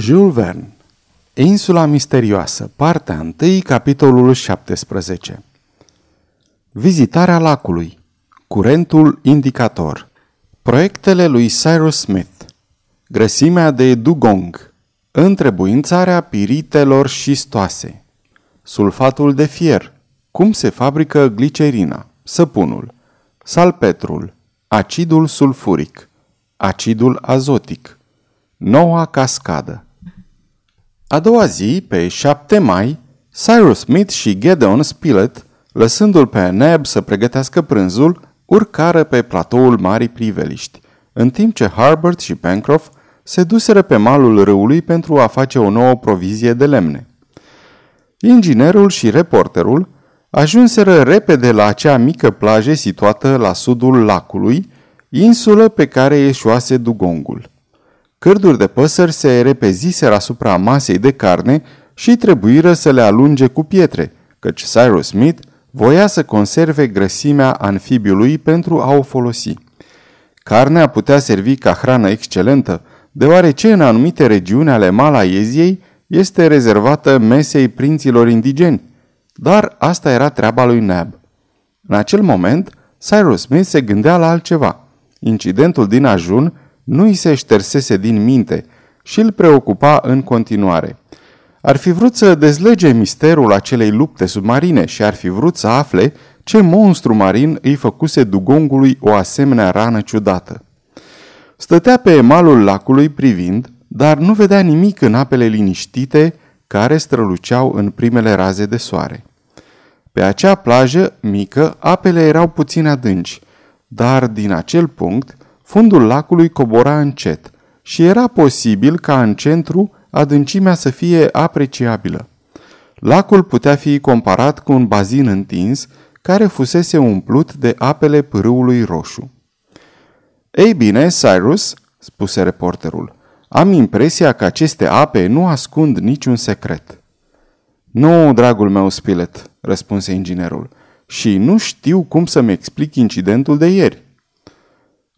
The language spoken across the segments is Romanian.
Jules Verne Insula misterioasă, partea 1, capitolul 17 Vizitarea lacului. Curentul indicator. Proiectele lui Cyrus Smith. Grăsimea de dugong. Întrebuințarea piritelor șistoase Sulfatul de fier. Cum se fabrică glicerina Săpunul. Salpetrul. Acidul sulfuric. Acidul azotic. Noua cascadă A doua zi, pe 7 mai, Cyrus Smith și Gedeon Spilett, lăsându-l pe Neb să pregătească prânzul, urcară pe platoul Marii Priveliști, în timp ce Harbert și Pencroff se duseră pe malul râului pentru a face o nouă provizie de lemne. Inginerul și reporterul ajunseră repede la acea mică plajă situată la sudul lacului, insulă pe care ieșoase dugongul. Cârduri de păsări se repeziseră asupra masei de carne și trebuiră să le alunge cu pietre, căci Cyrus Smith voia să conserve grăsimea anfibiului pentru a o folosi. Carnea putea servi ca hrană excelentă, deoarece în anumite regiuni ale Malaieziei este rezervată mesei prinților indigeni, dar asta era treaba lui Nab. În acel moment, Cyrus Smith se gândea la altceva. Incidentul din ajun nu îi se ștersese din minte și îl preocupa în continuare. Ar fi vrut să dezlege misterul acelei lupte submarine și ar fi vrut să afle ce monstru marin îi făcuse dugongului o asemenea rană ciudată. Stătea pe malul lacului privind, dar nu vedea nimic în apele liniștite care străluceau în primele raze de soare. Pe acea plajă mică, apele erau puțin adânci, dar din acel punct Fundul lacului cobora încet și era posibil ca în centru adâncimea să fie apreciabilă. Lacul putea fi comparat cu un bazin întins care fusese umplut de apele pârâului roșu. Ei bine, Cyrus, spuse reporterul, am impresia că aceste ape nu ascund niciun secret. Nu, dragul meu, Spilett, răspunse inginerul, și nu știu cum să-mi explic incidentul de ieri.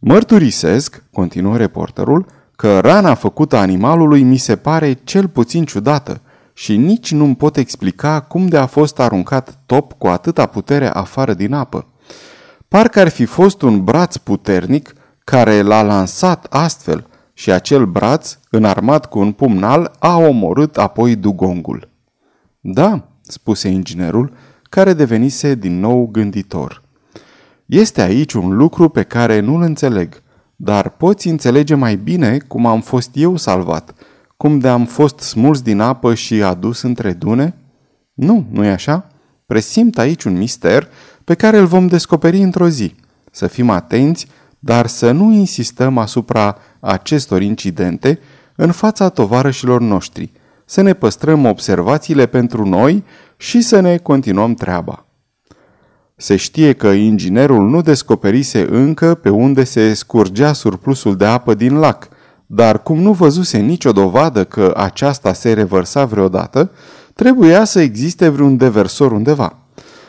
Mărturisesc, continuă reporterul, că rana făcută animalului mi se pare cel puțin ciudată și nici nu-mi pot explica cum de a fost aruncat top cu atâta putere afară din apă. Parcă ar fi fost un braț puternic care l-a lansat astfel și acel braț, înarmat cu un pumnal, a omorât apoi dugongul. Da, spuse inginerul, care devenise din nou gânditor. Este aici un lucru pe care nu-l înțeleg, dar poți înțelege mai bine cum am fost eu salvat, cum de-am fost smuls din apă și adus între dune? Nu, nu-i așa? Presimt aici un mister pe care îl vom descoperi într-o zi. Să fim atenți, dar să nu insistăm asupra acestor incidente în fața tovarășilor noștri, să ne păstrăm observațiile pentru noi și să ne continuăm treaba. Se știe că inginerul nu descoperise încă pe unde se scurgea surplusul de apă din lac, dar cum nu văzuse nicio dovadă că aceasta se revărsa vreodată, trebuia să existe vreun deversor undeva.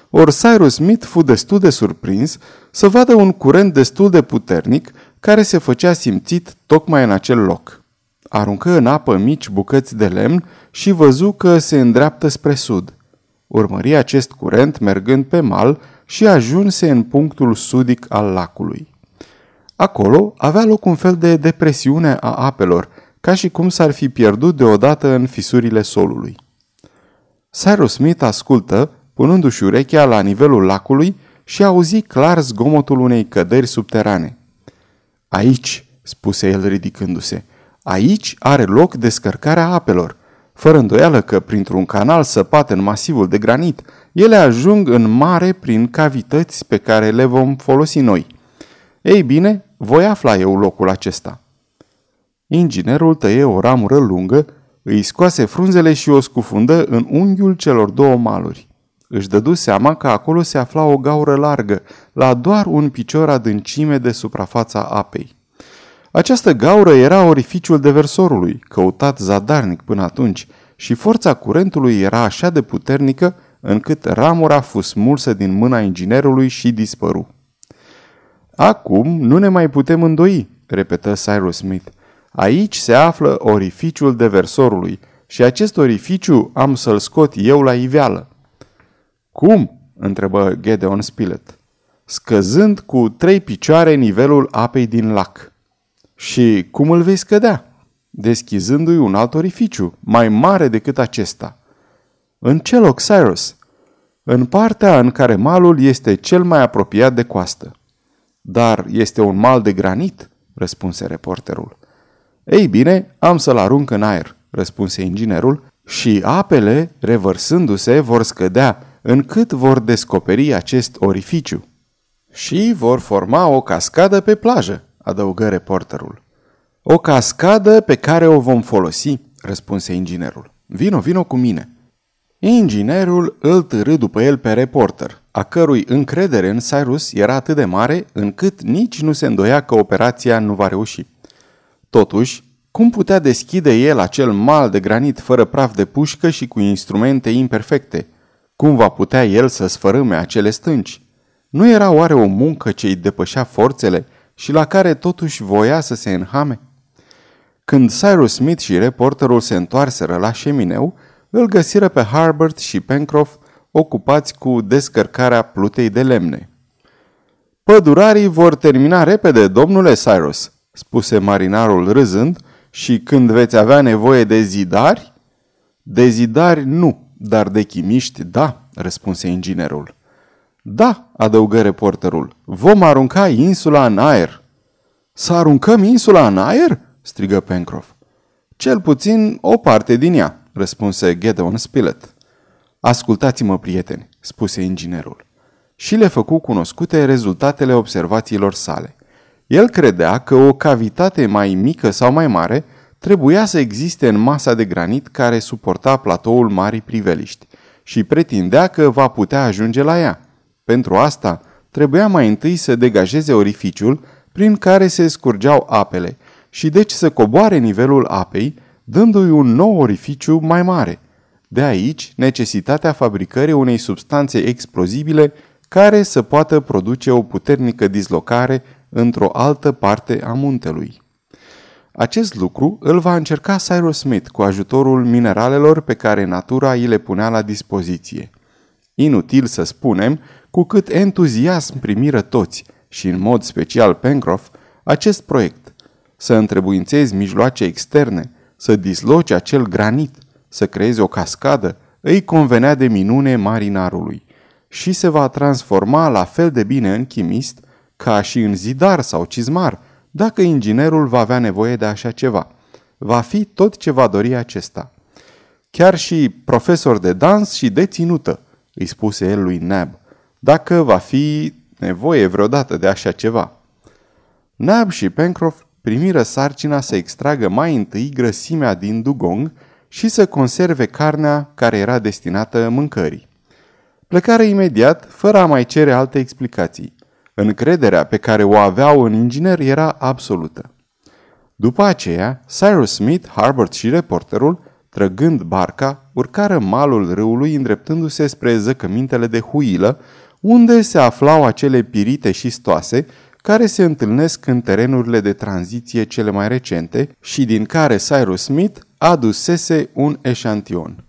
Or Cyrus Smith fu destul de surprins să vadă un curent destul de puternic care se făcea simțit tocmai în acel loc. Aruncă în apă mici bucăți de lemn și văzu că se îndreaptă spre sud. Urmări acest curent mergând pe mal și ajunse în punctul sudic al lacului. Acolo avea loc un fel de depresiune a apelor, ca și cum s-ar fi pierdut deodată în fisurile solului. Cyrus Smith ascultă, punându-și urechea la nivelul lacului și auzi clar zgomotul unei căderi subterane. Aici, spuse el ridicându-se, aici are loc descărcarea apelor. Fără îndoială că printr-un canal săpat în masivul de granit, ele ajung în mare prin cavități pe care le vom folosi noi. Ei bine, voi afla eu locul acesta. Inginerul tăie o ramură lungă, îi scoase frunzele și o scufundă în unghiul celor două maluri. Își dădu seama că acolo se afla o gaură largă, la doar un picior adâncime de suprafața apei. Această gaură era orificiul deversorului, căutat zadarnic până atunci, și forța curentului era așa de puternică încât ramura fu smulsă din mâna inginerului și dispăru. Acum nu ne mai putem îndoi, repetă Cyrus Smith. Aici se află orificiul deversorului și acest orificiu am să-l scot eu la iveală. Cum? întrebă Gedeon Spilett. Scăzând cu trei picioare nivelul apei din lac. Și cum îl vei scădea? Deschizându-i un alt orificiu, mai mare decât acesta. În ce loc, Cyrus? În partea în care malul este cel mai apropiat de coastă. Dar este un mal de granit, răspunse reporterul. Ei bine, am să-l arunc în aer, răspunse inginerul, și apele, revărsându-se, vor scădea, încât vor descoperi acest orificiu. Și vor forma o cascadă pe plajă, adăugă reporterul. O cascadă pe care o vom folosi, răspunse inginerul. Vino, vino cu mine. Inginerul îl târâ după el pe reporter, a cărui încredere în Cyrus era atât de mare încât nici nu se îndoia că operația nu va reuși. Totuși, cum putea deschide el acel mal de granit fără praf de pușcă și cu instrumente imperfecte? Cum va putea el să sfărâme acele stânci? Nu era oare o muncă ce îi depășea forțele și la care totuși voia să se înhame? Când Cyrus Smith și reporterul se întoarseră la șemineu, îl găsiră pe Harbert și Pencroff ocupați cu descărcarea plutei de lemne. Pădurarii vor termina repede, domnule Cyrus, spuse marinarul râzând, și când veți avea nevoie de zidari? De zidari nu, dar de chimiști da, răspunse inginerul. Da, adăugă reporterul, vom arunca insula în aer. Să aruncăm insula în aer? strigă Pencroff. Cel puțin o parte din ea, răspunse Gedeon Spilett. Ascultați-mă, prieteni, spuse inginerul. Și le făcu cunoscute rezultatele observațiilor sale. El credea că o cavitate mai mică sau mai mare trebuia să existe în masa de granit care suporta platoul Marii Priveliști și pretindea că va putea ajunge la ea. Pentru asta, trebuia mai întâi să degajeze orificiul prin care se scurgeau apele și deci să coboare nivelul apei, dându-i un nou orificiu mai mare. De aici, necesitatea fabricării unei substanțe explozibile care să poată produce o puternică dislocare într-o altă parte a muntelui. Acest lucru îl va încerca Cyrus Smith cu ajutorul mineralelor pe care natura îi le punea la dispoziție. Inutil să spunem cu cât entuziasm primiră toți și în mod special Pencroff acest proiect. Să întrebuințezi mijloace externe, să disloci acel granit, să creezi o cascadă, îi convenea de minune marinarului și se va transforma la fel de bine în chimist ca și în zidar sau cizmar, dacă inginerul va avea nevoie de așa ceva. Va fi tot ce va dori acesta. Chiar și profesor de dans și de ținută, îi spuse el lui Nab, dacă va fi nevoie vreodată de așa ceva. Nab și Pencroff primiră sarcina să extragă mai întâi grăsimea din dugong și să conserve carnea care era destinată mâncării. Plecare imediat, fără a mai cere alte explicații. Încrederea pe care o aveau în inginer era absolută. După aceea, Cyrus Smith, Harbert și reporterul, trăgând barca, urcară malul râului îndreptându-se spre zăcămintele de huilă, unde se aflau acele pirite și stoase care se întâlnesc în terenurile de tranziție cele mai recente și din care Cyrus Smith adusese un eșantion.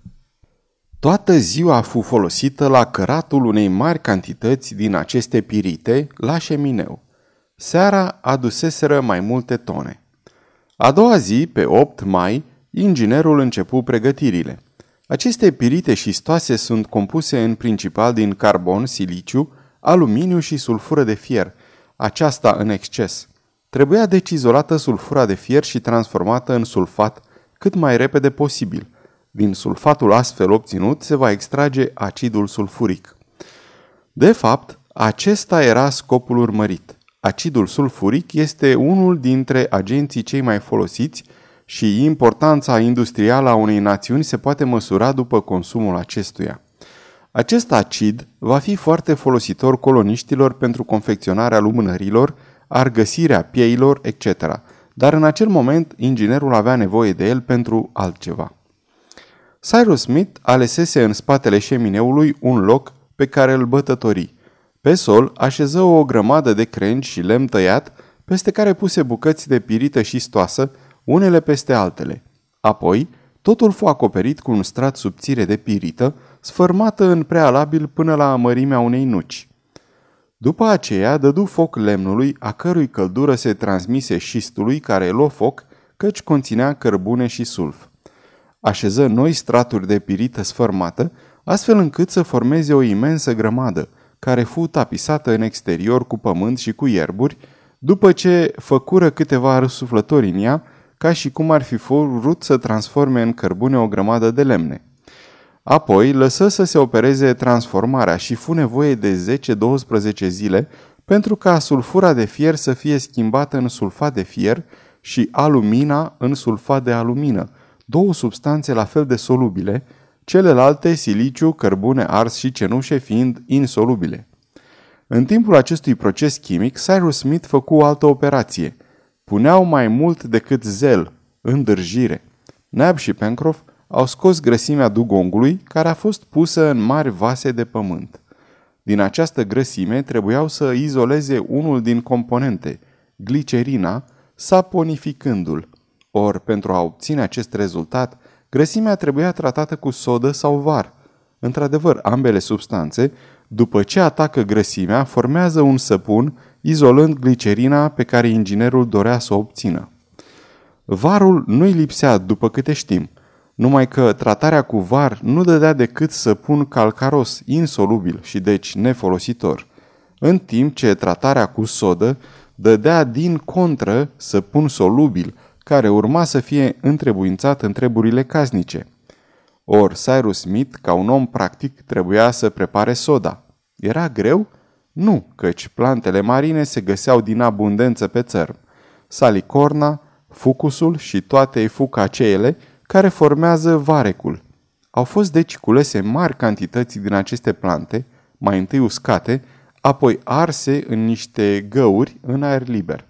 Toată ziua a fost folosită la căratul unei mari cantități din aceste pirite la șemineu. Seara aduseseră mai multe tone. A doua zi, pe 8 mai, inginerul începu pregătirile. Aceste pirite și stoase sunt compuse în principal din carbon, siliciu, aluminiu și sulfură de fier, aceasta în exces. Trebuia deci izolată sulfura de fier și transformată în sulfat cât mai repede posibil. Din sulfatul astfel obținut se va extrage acidul sulfuric. De fapt, acesta era scopul urmărit. Acidul sulfuric este unul dintre agenții cei mai folosiți și importanța industrială a unei națiuni se poate măsura după consumul acestuia. Acest acid va fi foarte folositor coloniștilor pentru confecționarea lumânărilor, argăsirea pieilor, etc., dar în acel moment inginerul avea nevoie de el pentru altceva. Cyrus Smith alesese în spatele șemineului un loc pe care îl bătători. Pe sol așeză o grămadă de crengi și lemn tăiat, peste care puse bucăți de pirită și stoasă, unele peste altele. Apoi, totul fu acoperit cu un strat subțire de pirită, sfărmată în prealabil până la mărimea unei nuci. După aceea dădu foc lemnului, a cărui căldură se transmise șistului care luă foc, căci conținea cărbune și sulf. Așeză noi straturi de pirită sfărmată, astfel încât să formeze o imensă grămadă, care fu tapisată în exterior cu pământ și cu ierburi, după ce făcură câteva răsuflători în ea, ca și cum ar fi vrut să transforme în cărbune o grămadă de lemne. Apoi lăsă să se opereze transformarea și fu nevoie de 10-12 zile pentru ca sulfura de fier să fie schimbată în sulfat de fier și alumina în sulfat de alumină, două substanțe la fel de solubile, celelalte siliciu, cărbune ars și cenușe fiind insolubile. În timpul acestui proces chimic, Cyrus Smith făcu o altă operație. Puneau mai mult decât zel, îndârjire. Nab și Pencroff au scos grăsimea dugongului, care a fost pusă în mari vase de pământ. Din această grăsime trebuiau să izoleze unul din componente, glicerina, saponificându-l. Or, pentru a obține acest rezultat, grăsimea trebuia tratată cu sodă sau var. Într-adevăr, ambele substanțe, după ce atacă grăsimea, formează un săpun, izolând glicerina pe care inginerul dorea să o obțină. Varul nu-i lipsea, după câte știm, numai că tratarea cu var nu dădea decât săpun calcaros, insolubil și deci nefolositor, în timp ce tratarea cu sodă dădea din contră săpun solubil, care urma să fie întrebuințat în treburile casnice. Or, Cyrus Smith, ca un om practic, trebuia să prepare soda. Era greu? Nu, căci plantele marine se găseau din abundență pe țărm. Salicorna, fucusul și toate fucaceele care formează varecul. Au fost deci culese mari cantități din aceste plante, mai întâi uscate, apoi arse în niște găuri în aer liber.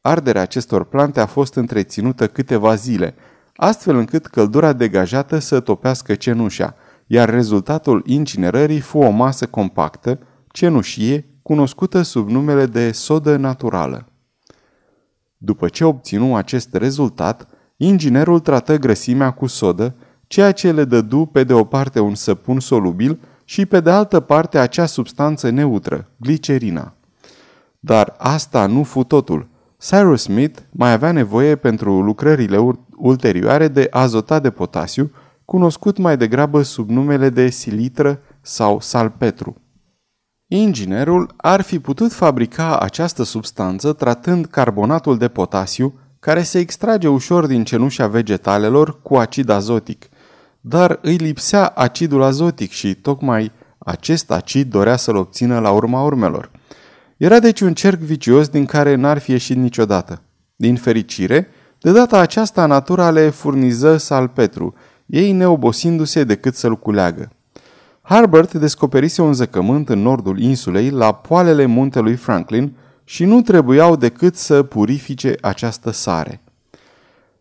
Arderea acestor plante a fost întreținută câteva zile, astfel încât căldura degajată să topească cenușa, iar rezultatul incinerării fu o masă compactă, cenușie, cunoscută sub numele de sodă naturală. După ce obținu acest rezultat, inginerul trată grăsimea cu sodă, ceea ce le dădu pe de o parte un săpun solubil și pe de altă parte acea substanță neutră, glicerina. Dar asta nu fu totul. Cyrus Smith mai avea nevoie pentru lucrările ulterioare de azotat de potasiu, cunoscut mai degrabă sub numele de silitră sau salpetru. Inginerul ar fi putut fabrica această substanță tratând carbonatul de potasiu, care se extrage ușor din cenușa vegetalelor cu acid azotic, dar îi lipsea acidul azotic și tocmai acest acid dorea să-l obțină la urma urmelor. Era deci un cerc vicios din care n-ar fi ieșit niciodată. Din fericire, de data aceasta natura le furniză salpetru, ei neobosindu-se decât să-l culeagă. Harbert descoperise un zăcământ în nordul insulei, la poalele muntelui Franklin, și nu trebuiau decât să purifice această sare.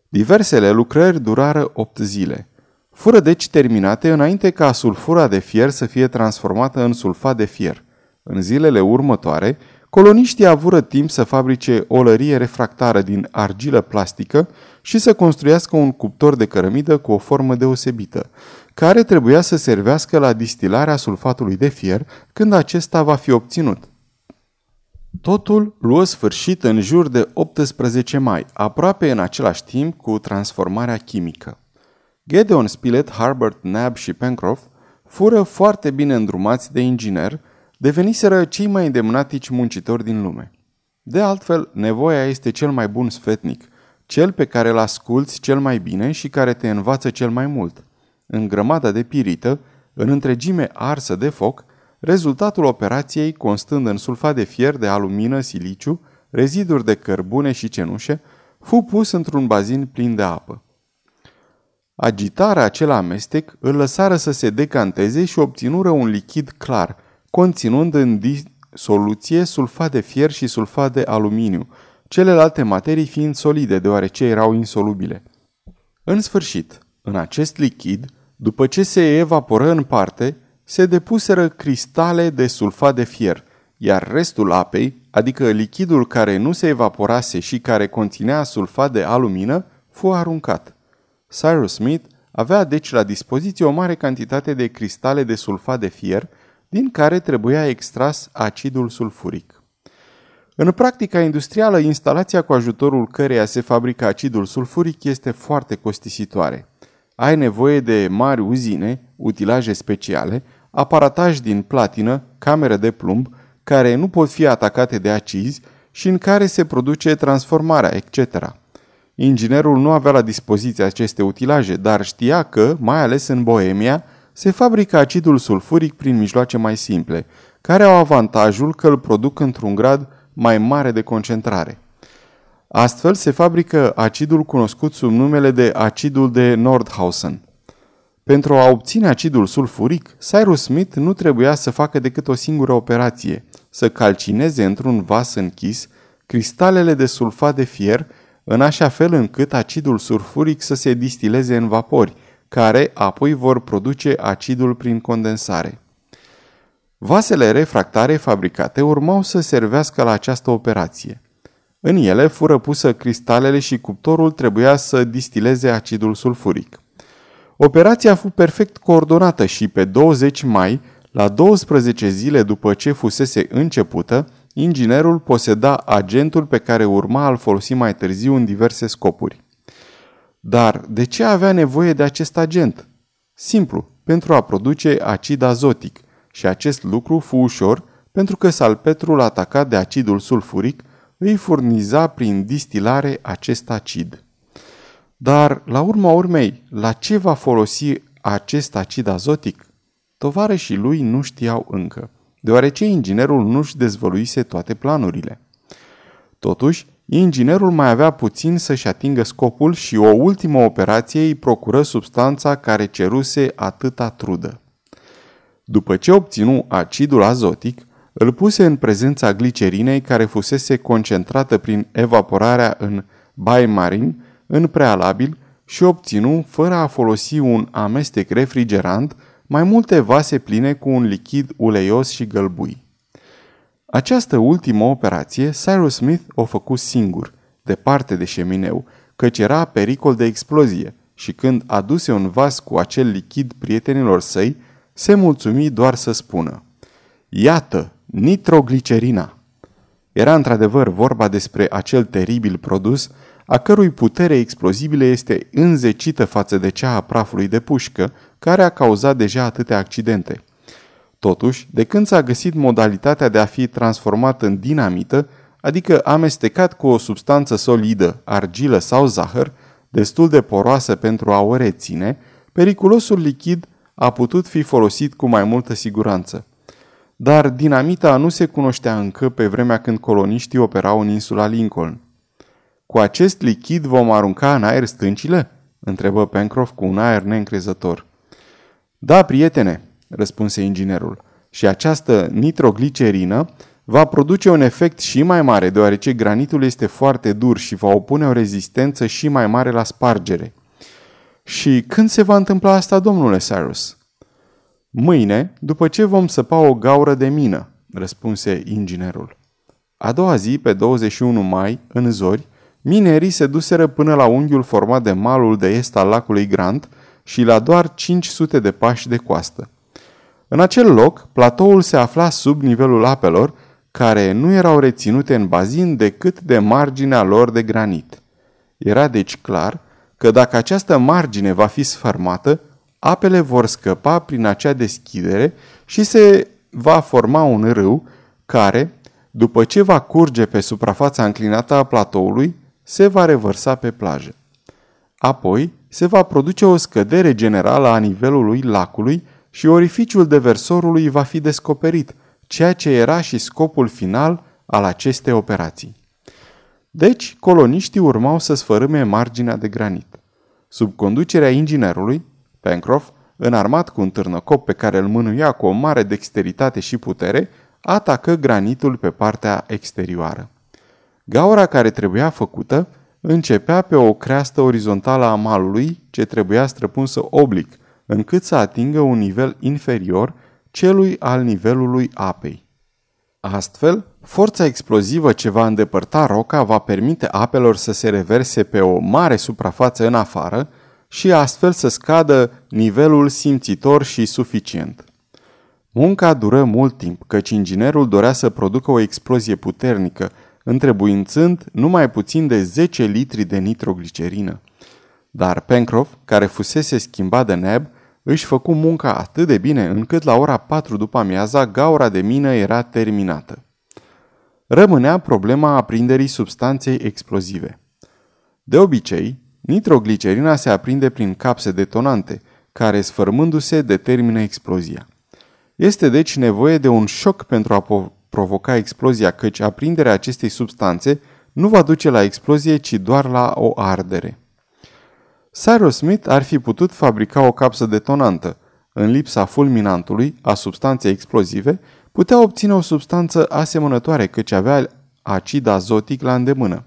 Diversele lucrări durară opt zile. Fură deci terminate înainte ca sulfura de fier să fie transformată în sulfat de fier. În zilele următoare, coloniștii avură timp să fabrice o lărie refractară din argilă plastică și să construiască un cuptor de cărămidă cu o formă deosebită, care trebuia să servească la distilarea sulfatului de fier când acesta va fi obținut. Totul luă sfârșit în jur de 18 mai, aproape în același timp cu transformarea chimică. Gedeon Spilett, Harbert, Nab și Pencroff fură foarte bine îndrumați de inginer, deveniseră cei mai îndemnatici muncitori din lume. De altfel, nevoia este cel mai bun sfetnic, cel pe care îl asculți cel mai bine și care te învață cel mai mult. În grămada de pirită, în întregime arsă de foc, rezultatul operației, constând în sulfat de fier, de alumină, siliciu, reziduri de cărbune și cenușe, fu pus într-un bazin plin de apă. Agitarea acel amestec îl lăsară să se decanteze și obținură un lichid clar, conținând în soluție sulfat de fier și sulfat de aluminiu, celelalte materii fiind solide, deoarece erau insolubile. În sfârșit, în acest lichid, după ce se evaporă în parte, se depuseră cristale de sulfat de fier, iar restul apei, adică lichidul care nu se evaporase și care conținea sulfat de alumină, fu aruncat. Cyrus Smith avea deci la dispoziție o mare cantitate de cristale de sulfat de fier, din care trebuia extras acidul sulfuric. În practica industrială, instalația cu ajutorul căreia se fabrică acidul sulfuric este foarte costisitoare. Ai nevoie de mari uzine, utilaje speciale, aparataj din platină, camere de plumb, care nu pot fi atacate de acizi și în care se produce transformarea, etc. Inginerul nu avea la dispoziție aceste utilaje, dar știa că, mai ales în Boemia, se fabrică acidul sulfuric prin mijloace mai simple, care au avantajul că îl produc într-un grad mai mare de concentrare. Astfel se fabrică acidul cunoscut sub numele de acidul de Nordhausen. Pentru a obține acidul sulfuric, Cyrus Smith nu trebuia să facă decât o singură operație, să calcineze într-un vas închis cristalele de sulfat de fier în așa fel încât acidul sulfuric să se distileze în vapori, care apoi vor produce acidul prin condensare. Vasele refractare fabricate urmau să servească la această operație. În ele fură pusă cristalele și cuptorul trebuia să distileze acidul sulfuric. Operația a fost perfect coordonată și pe 20 mai, la 12 zile după ce fusese începută, inginerul poseda agentul pe care urma al folosi mai târziu în diverse scopuri. Dar de ce avea nevoie de acest agent? Simplu, pentru a produce acid azotic și acest lucru fu ușor pentru că salpetrul atacat de acidul sulfuric îi furniza prin distilare acest acid. Dar, la urma urmei, la ce va folosi acest acid azotic? Tovarășii lui nu știau încă deoarece inginerul nu-și dezvăluise toate planurile. Totuși, inginerul mai avea puțin să-și atingă scopul și o ultimă operație îi procură substanța care ceruse atâta trudă. După ce obținu acidul azotic, îl puse în prezența glicerinei care fusese concentrată prin evaporarea în baimarin în prealabil și obținu, fără a folosi un amestec refrigerant, mai multe vase pline cu un lichid uleios și gălbui. Această ultimă operație Cyrus Smith o făcut singur, departe de șemineu, căci era pericol de explozie și când aduse un vas cu acel lichid prietenilor săi, se mulțumi doar să spună Iată, nitroglicerina! Era într-adevăr vorba despre acel teribil produs a cărui putere explozibilă este înzecită față de cea a prafului de pușcă, care a cauzat deja atâtea accidente. Totuși, de când s-a găsit modalitatea de a fi transformat în dinamită, adică amestecat cu o substanță solidă, argilă sau zahăr, destul de poroasă pentru a o reține, periculosul lichid a putut fi folosit cu mai multă siguranță. Dar dinamita nu se cunoștea încă pe vremea când coloniștii operau în insula Lincoln. Cu acest lichid vom arunca în aer stâncile?" întrebă Pencroff cu un aer neîncrezător. Da, prietene, răspunse inginerul, și această nitroglicerină va produce un efect și mai mare, deoarece granitul este foarte dur și va opune o rezistență și mai mare la spargere. Și când se va întâmpla asta, domnule Cyrus? Mâine, după ce vom săpa o gaură de mină, răspunse inginerul. A doua zi, pe 21 mai, în zori, minerii se duseră până la unghiul format de malul de est al lacului Grant și la doar 500 de pași de coastă. În acel loc, platoul se afla sub nivelul apelor, care nu erau reținute în bazin decât de marginea lor de granit. Era deci clar că dacă această margine va fi sfărmată, apele vor scăpa prin acea deschidere și se va forma un râu care, după ce va curge pe suprafața înclinată a platoului, se va revărsa pe plajă. Apoi se va produce o scădere generală a nivelului lacului și orificiul deversorului va fi descoperit, ceea ce era și scopul final al acestei operații. Deci, coloniștii urmau să sfărâme marginea de granit. Sub conducerea inginerului, Pencroff, înarmat cu un târnăcop pe care îl mânuia cu o mare dexteritate și putere, atacă granitul pe partea exterioară. Gaura care trebuia făcută începea pe o creastă orizontală a malului ce trebuia străpunsă oblic, încât să atingă un nivel inferior celui al nivelului apei. Astfel, Forța explozivă ce va îndepărta roca va permite apelor să se reverse pe o mare suprafață în afară și astfel să scadă nivelul simțitor și suficient. Munca dură mult timp, căci inginerul dorea să producă o explozie puternică, întrebuințând numai puțin de 10 litri de nitroglicerină. Dar Pencroff, care fusese schimbat de neb, își făcu munca atât de bine încât la ora 4 după amiaza gaura de mină era terminată. Rămânea problema aprinderii substanței explozive. De obicei, nitroglicerina se aprinde prin capse detonante, care sfărmându-se determină explozia. Este deci nevoie de un șoc pentru a provoca explozia, căci aprinderea acestei substanțe nu va duce la explozie, ci doar la o ardere. Cyrus Smith ar fi putut fabrica o capsă detonantă. În lipsa fulminantului, a substanței explozive, putea obține o substanță asemănătoare, căci avea acid azotic la îndemână.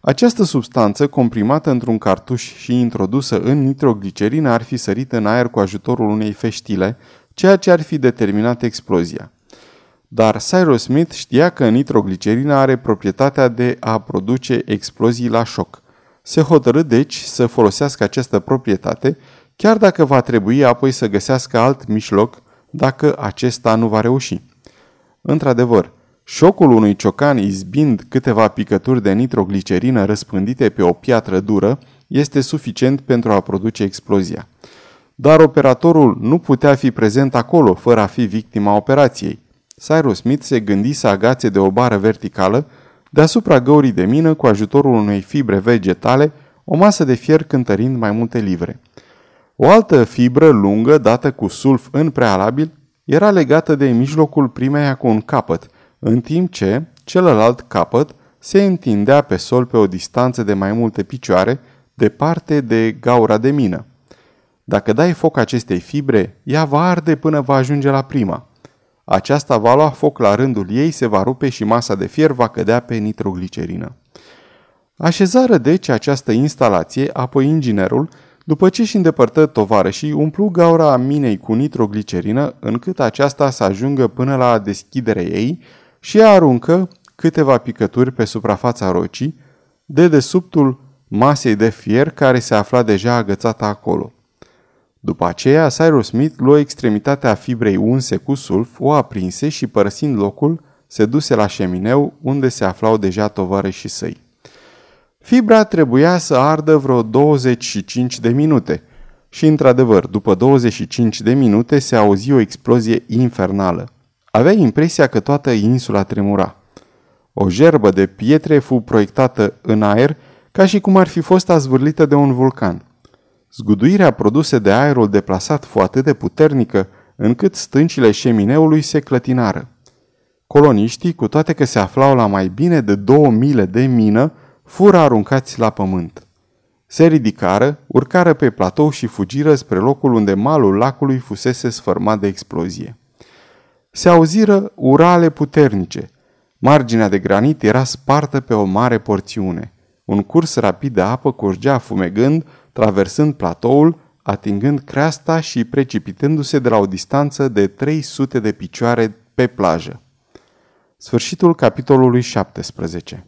Această substanță, comprimată într-un cartuș și introdusă în nitroglicerină, ar fi sărit în aer cu ajutorul unei feștile, ceea ce ar fi determinat explozia. Dar Cyrus Smith știa că nitroglicerina are proprietatea de a produce explozii la șoc. Se hotărâ deci să folosească această proprietate, chiar dacă va trebui apoi să găsească alt mijloc dacă acesta nu va reuși. Într-adevăr, șocul unui ciocan izbind câteva picături de nitroglicerină răspândite pe o piatră dură este suficient pentru a produce explozia. Dar operatorul nu putea fi prezent acolo fără a fi victima operației. Cyrus Smith se gândi să agațe de o bară verticală deasupra găurii de mină cu ajutorul unei fibre vegetale o masă de fier cântărind mai multe livre. O altă fibră lungă, dată cu sulf în prealabil, era legată de mijlocul primeia cu un capăt, în timp ce celălalt capăt se întindea pe sol pe o distanță de mai multe picioare, departe de gaura de mină. Dacă dai foc acestei fibre, ea va arde până va ajunge la prima. Aceasta va lua foc la rândul ei, se va rupe și masa de fier va cădea pe nitroglicerină. Așezară deci această instalație, apoi inginerul, după ce și îndepărtă tovarășii, umplu gaura minei cu nitroglicerină, încât aceasta să ajungă până la deschiderea ei și aruncă câteva picături pe suprafața rocii, de desubtul masei de fier care se afla deja agățată acolo. După aceea, Cyrus Smith luă extremitatea fibrei unse cu sulf, o aprinse și, părăsind locul, se duse la șemineu, unde se aflau deja tovarășii săi. Fibra trebuia să ardă vreo 25 de minute și, într-adevăr, după 25 de minute se auzi o explozie infernală. Avea impresia că toată insula tremura. O gerbă de pietre fu proiectată în aer ca și cum ar fi fost azvârlită de un vulcan. Zguduirea produse de aerul deplasat fu atât de puternică încât stâncile șemineului se clătinară. Coloniștii, cu toate că se aflau la mai bine de două mile de mină, fură aruncați la pământ. Se ridicară, urcară pe platou și fugiră spre locul unde malul lacului fusese sfărmat de explozie. Se auziră urale puternice. Marginea de granit era spartă pe o mare porțiune. Un curs rapid de apă curgea fumegând, traversând platoul, atingând creasta și precipitându-se de la o distanță de 300 de picioare pe plajă. Sfârșitul capitolului 17